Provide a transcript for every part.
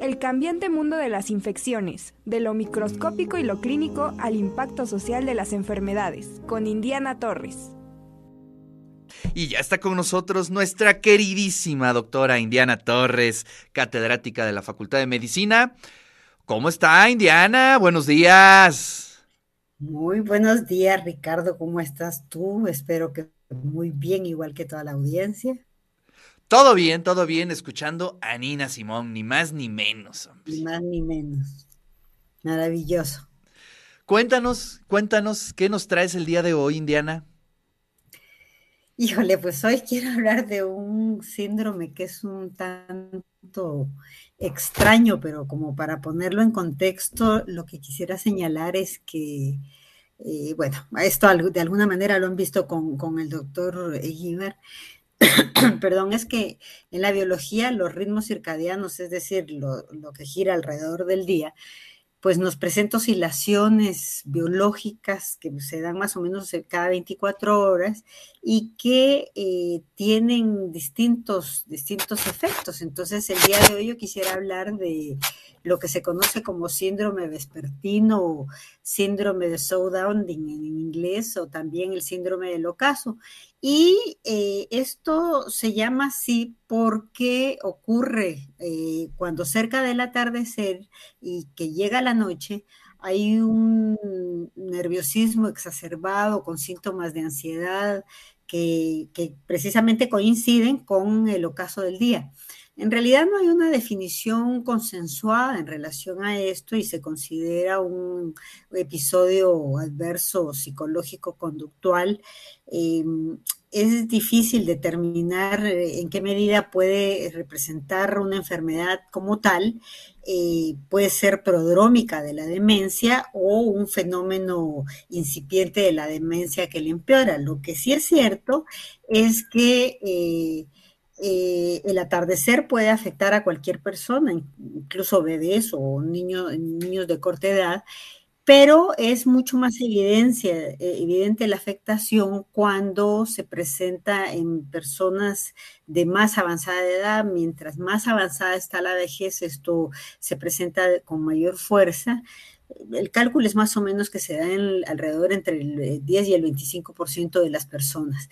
El cambiante mundo de las infecciones, de lo microscópico y lo clínico al impacto social de las enfermedades, con Indiana Torres. Y ya está con nosotros nuestra queridísima doctora Indiana Torres, catedrática de la Facultad de Medicina. ¿Cómo está Indiana? Buenos días. Muy buenos días, Ricardo. ¿Cómo estás tú? Espero que muy bien, igual que toda la audiencia. Todo bien, todo bien, escuchando a Nina Simón, ni más ni menos. Ni más ni menos. Maravilloso. Cuéntanos, cuéntanos, ¿qué nos traes el día de hoy, Indiana? Híjole, pues hoy quiero hablar de un síndrome que es un tanto extraño, pero como para ponerlo en contexto, lo que quisiera señalar es que, eh, bueno, esto de alguna manera lo han visto con, con el doctor Egiver, perdón, es que en la biología los ritmos circadianos, es decir, lo, que gira alrededor del día, pues nos presenta oscilaciones biológicas que se dan más o menos cada 24 horas y que eh, tienen distintos, distintos efectos. Entonces, el día de hoy yo quisiera hablar de lo que se conoce como síndrome vespertino o síndrome de Southdowning en inglés o también el síndrome del ocaso. Y eh, esto se llama así porque ocurre eh, cuando cerca del atardecer y que llega la noche, hay un nerviosismo exacerbado con síntomas de ansiedad que precisamente coinciden con el ocaso del día. En realidad no hay una definición consensuada en relación a esto y se considera un episodio adverso psicológico conductual. Em, es difícil determinar eh, en qué medida puede representar una enfermedad como tal. Eh, puede ser prodrómica de la demencia o un fenómeno incipiente de la demencia que le empeora. Lo que sí es cierto es que eh, eh, el atardecer puede afectar a cualquier persona, incluso bebés o niños, niños de corta edad, pero es mucho más eh, evidente la afectación cuando se presenta en personas de más avanzada edad. Mientras más avanzada está la vejez, esto se presenta con mayor fuerza. El cálculo es más o menos que se da en, alrededor entre el 10 y el 25% de las personas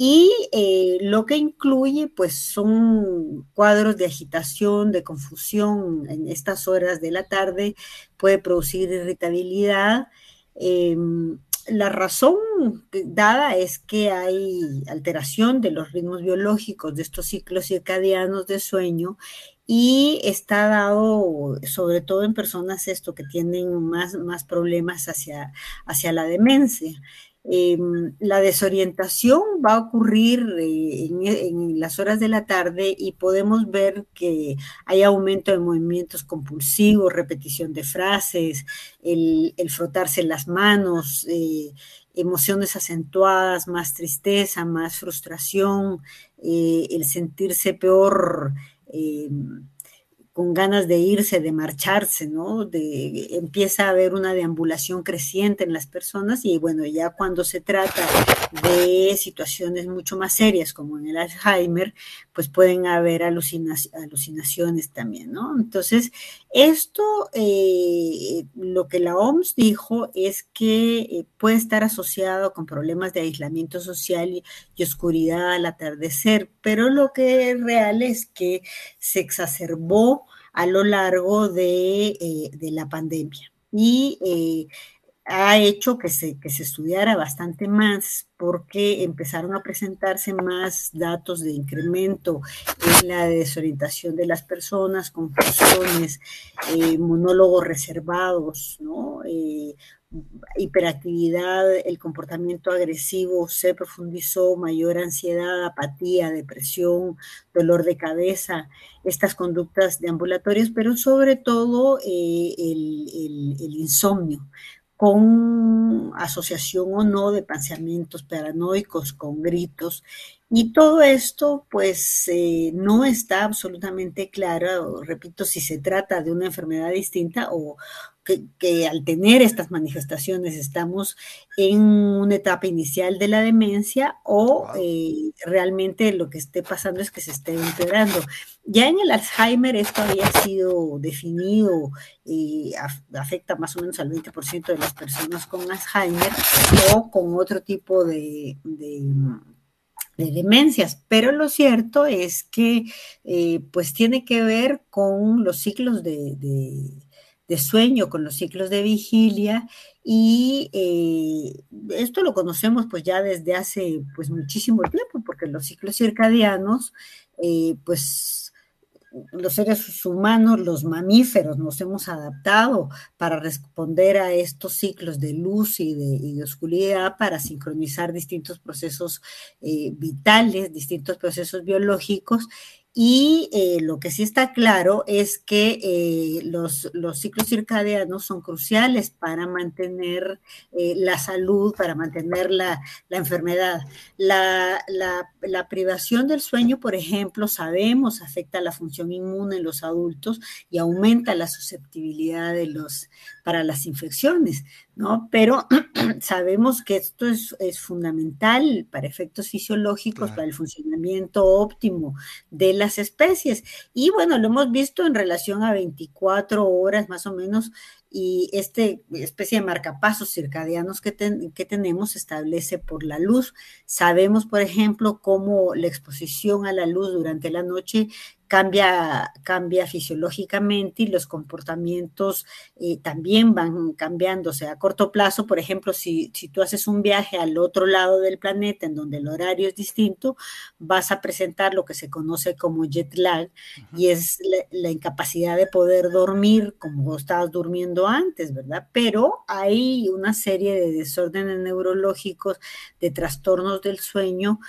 y eh, lo que incluye pues son cuadros de agitación, de confusión en estas horas de la tarde, puede producir irritabilidad. Em, la razón dada es que hay alteración de los ritmos biológicos de estos ciclos circadianos de sueño y está dado sobre todo en personas esto que tienen más, más problemas hacia, hacia la demencia. Em, la desorientación va a ocurrir eh, en, las horas de la tarde y podemos ver que hay aumento de movimientos compulsivos, repetición de frases, el, frotarse las manos, eh, emociones acentuadas, más tristeza, más frustración, eh, el sentirse peor em, con ganas de irse, de marcharse, ¿no? De, empieza a haber una deambulación creciente en las personas y bueno, ya cuando se trata de situaciones mucho más serias como en el Alzheimer, pues pueden haber alucinaciones también, ¿no? Entonces, esto, eh, lo que la OMS dijo es que eh, puede estar asociado con problemas de aislamiento social y, y oscuridad al atardecer, pero lo que es real es que se exacerbó a lo largo de, eh, la pandemia. Y eh, ha hecho que se, que se estudiara bastante más porque empezaron a presentarse más datos de incremento en la desorientación de las personas, confusiones, eh, monólogos reservados, ¿no? Hiperactividad, el comportamiento agresivo se profundizó, mayor ansiedad, apatía, depresión, dolor de cabeza, estas conductas de ambulatorios, pero sobre todo eh, el, insomnio con asociación o no de pensamientos paranoicos, con gritos. Y todo esto, pues, eh, no está absolutamente claro, repito, si se trata de una enfermedad distinta o, que, al tener estas manifestaciones estamos en una etapa inicial de la demencia o eh, realmente lo que esté pasando es que se esté empeorando. Ya en el Alzheimer esto había sido definido y afecta más o menos al 20% de las personas con Alzheimer o con otro tipo de, demencias, pero lo cierto es que eh, pues tiene que ver con los ciclos de, sueño, con los ciclos de vigilia y eh, esto lo conocemos pues ya desde hace pues muchísimo tiempo porque los ciclos circadianos eh, pues los seres humanos, los mamíferos, nos hemos adaptado para responder a estos ciclos de luz y de, oscuridad, para sincronizar distintos procesos eh, vitales, distintos procesos biológicos y eh, lo que sí está claro es que eh, los, ciclos circadianos son cruciales para mantener eh, la salud, para mantener la, enfermedad. La, privación del sueño, por ejemplo, sabemos afecta la función inmune en los adultos y aumenta la susceptibilidad de los, para las infecciones. ¿no? Pero sabemos que esto es, fundamental para efectos fisiológicos, para el funcionamiento óptimo de las especies. Y bueno, lo hemos visto en relación a 24 horas más o menos y este especie de marcapasos circadianos que, que tenemos se establece por la luz. Sabemos, por ejemplo, cómo la exposición a la luz durante la noche cambia, cambia fisiológicamente y los comportamientos eh, también van cambiándose a corto plazo. Por ejemplo, si, si, tú haces un viaje al otro lado del planeta en donde el horario es distinto, vas a presentar lo que se conoce como jet lag y es la, incapacidad de poder dormir como estabas durmiendo antes, ¿verdad? Pero hay una serie de desórdenes neurológicos, de trastornos del sueño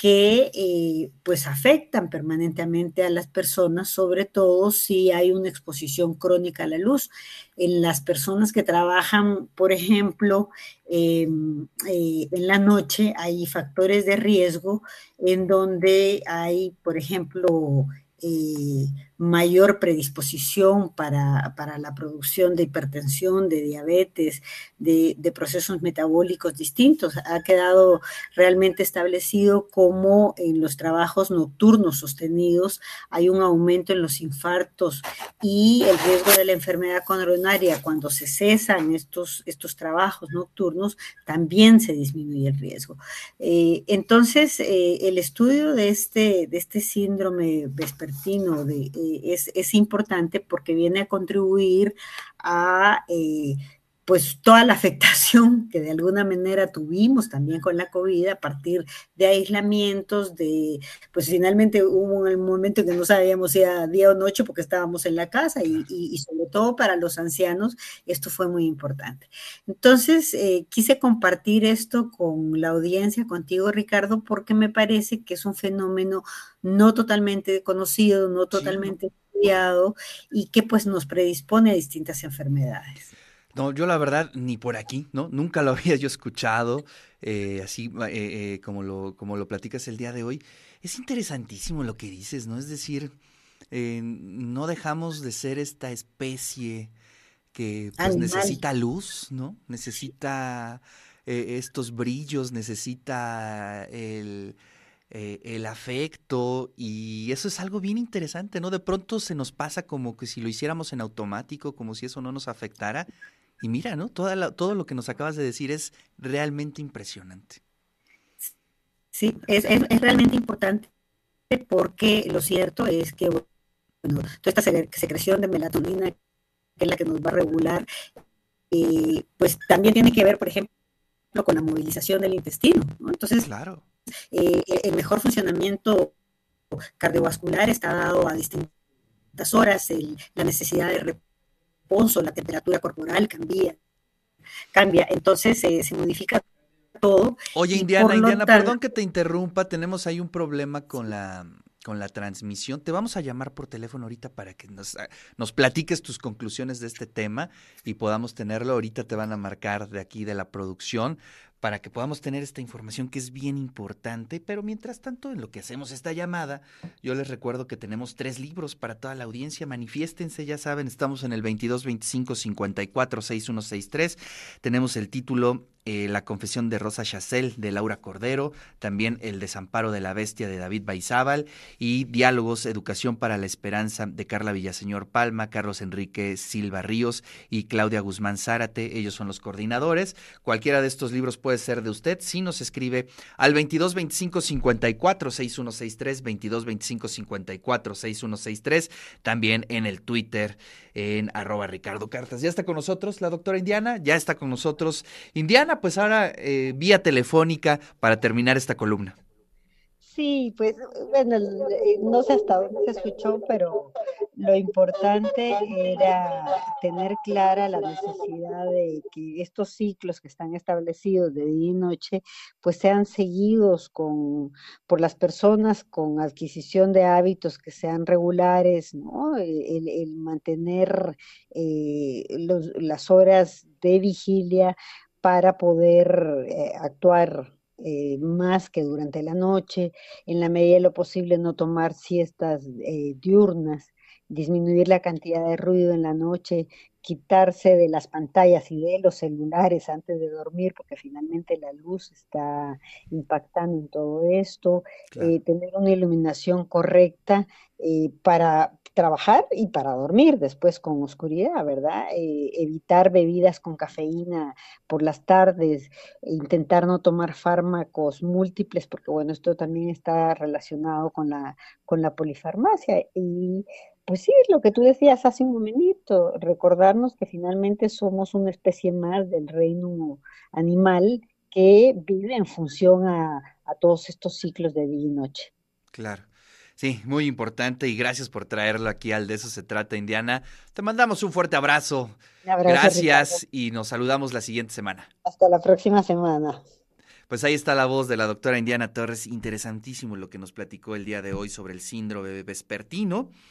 que eh, pues afectan permanentemente a las personas, sobre todo si hay una exposición crónica a la luz. En las personas que trabajan, por ejemplo, em, eh, en la noche hay factores de riesgo en donde hay, por ejemplo, eh, mayor predisposición para, la producción de hipertensión, de diabetes, de, procesos metabólicos distintos. Ha quedado realmente establecido cómo en los trabajos nocturnos sostenidos hay un aumento en los infartos y el riesgo de la enfermedad coronaria cuando se cesan estos, estos trabajos nocturnos, también se disminuye el riesgo. Eh, entonces, eh, el estudio de este, de este síndrome vespertino de es, importante porque viene a contribuir a eh, pues toda la afectación que de alguna manera tuvimos también con la COVID a partir de aislamientos, de, pues finalmente hubo un momento en que no sabíamos si era día o noche porque estábamos en la casa y, sobre todo para los ancianos esto fue muy importante. Entonces, eh, quise compartir esto con la audiencia, contigo Ricardo, porque me parece que es un fenómeno no totalmente conocido, no totalmente estudiado y que pues nos predispone a distintas enfermedades. No, yo la verdad ni por aquí, ¿no? Nunca lo había yo escuchado, eh, así eh, eh, como, lo, como lo platicas el día de hoy. Es interesantísimo lo que dices, ¿no? Es decir, no dejamos de ser esta especie que pues, necesita luz, ¿no? Necesita estos brillos, necesita el, el afecto y eso es algo bien interesante, ¿no? De pronto se nos pasa como que si lo hiciéramos en automático, como si eso no nos afectara y mira, ¿no? todo lo que nos acabas de decir es realmente impresionante. Sí, es, realmente importante porque lo cierto es que, bueno, toda esta secreción de melatonina, que es la que nos va a regular, eh, pues también tiene que ver, por ejemplo, con la movilización del intestino, ¿no? Entonces, claro. Eh, el mejor funcionamiento cardiovascular está dado a distintas horas, la necesidad de la temperatura corporal cambia, cambia, entonces eh, se modifica todo. Oye, Indiana, Indiana, perdón que te interrumpa, tenemos ahí un problema con la con la transmisión. Te vamos a llamar por teléfono ahorita para que nos, ah, nos platiques tus conclusiones de este tema y podamos tenerlo. Ahorita te van a marcar de aquí de la producción para que podamos tener esta información que es bien importante. Pero mientras tanto, en lo que hacemos esta llamada, yo les recuerdo que tenemos tres libros para toda la audiencia. Manifiéstense, ya saben, estamos en el 22 25 54 6163. Tenemos el título eh, La confesión de Rosa Chacel de Laura Cordero, también El desamparo de la bestia de David Baizábal y Diálogos, Educación para la Esperanza de Carla Villaseñor Palma, Carlos Enrique Silva Ríos y Claudia Guzmán Zárate. Ellos son los coordinadores. Cualquiera de estos libros puede ser de usted si nos escribe al 22 25 54 6163, 22 25 54 6163, también en el Twitter en arroba Ricardo Cartas. Ya está con nosotros la doctora Indiana, ya está con nosotros Indiana, pues ahora eh, vía telefónica para terminar esta columna. Sí, pues bueno, eh, no sé hasta dónde se escuchó, pero lo importante era tener clara la necesidad de que estos ciclos que están establecidos de día y noche, pues sean seguidos con, por las personas con adquisición de hábitos que sean regulares, ¿no? El, mantener eh, las horas de vigilia para poder eh, actuar eh, más que durante la noche, en la medida de lo posible no tomar siestas eh, diurnas, disminuir la cantidad de ruido en la noche, quitarse de las pantallas y de los celulares antes de dormir, porque finalmente la luz está impactando en todo esto, eh, tener una iluminación correcta para trabajar y para dormir después con oscuridad, ¿verdad? Eh, evitar bebidas con cafeína por las tardes, intentar no tomar fármacos múltiples, porque bueno, esto también está relacionado con la, con la polifarmacia. Y pues sí, lo que tú decías hace un momentito, recordarnos que finalmente somos una especie más del reino animal que vive en función a, a todos estos ciclos de día y noche. Claro. Sí, muy importante y gracias por traerlo aquí al De eso se trata, Indiana. Te mandamos un fuerte abrazo. gracias y nos saludamos la siguiente semana. Hasta la próxima semana. Pues ahí está la voz de la doctora Indiana Torres. Interesantísimo lo que nos platicó el día de hoy sobre el síndrome vespertino.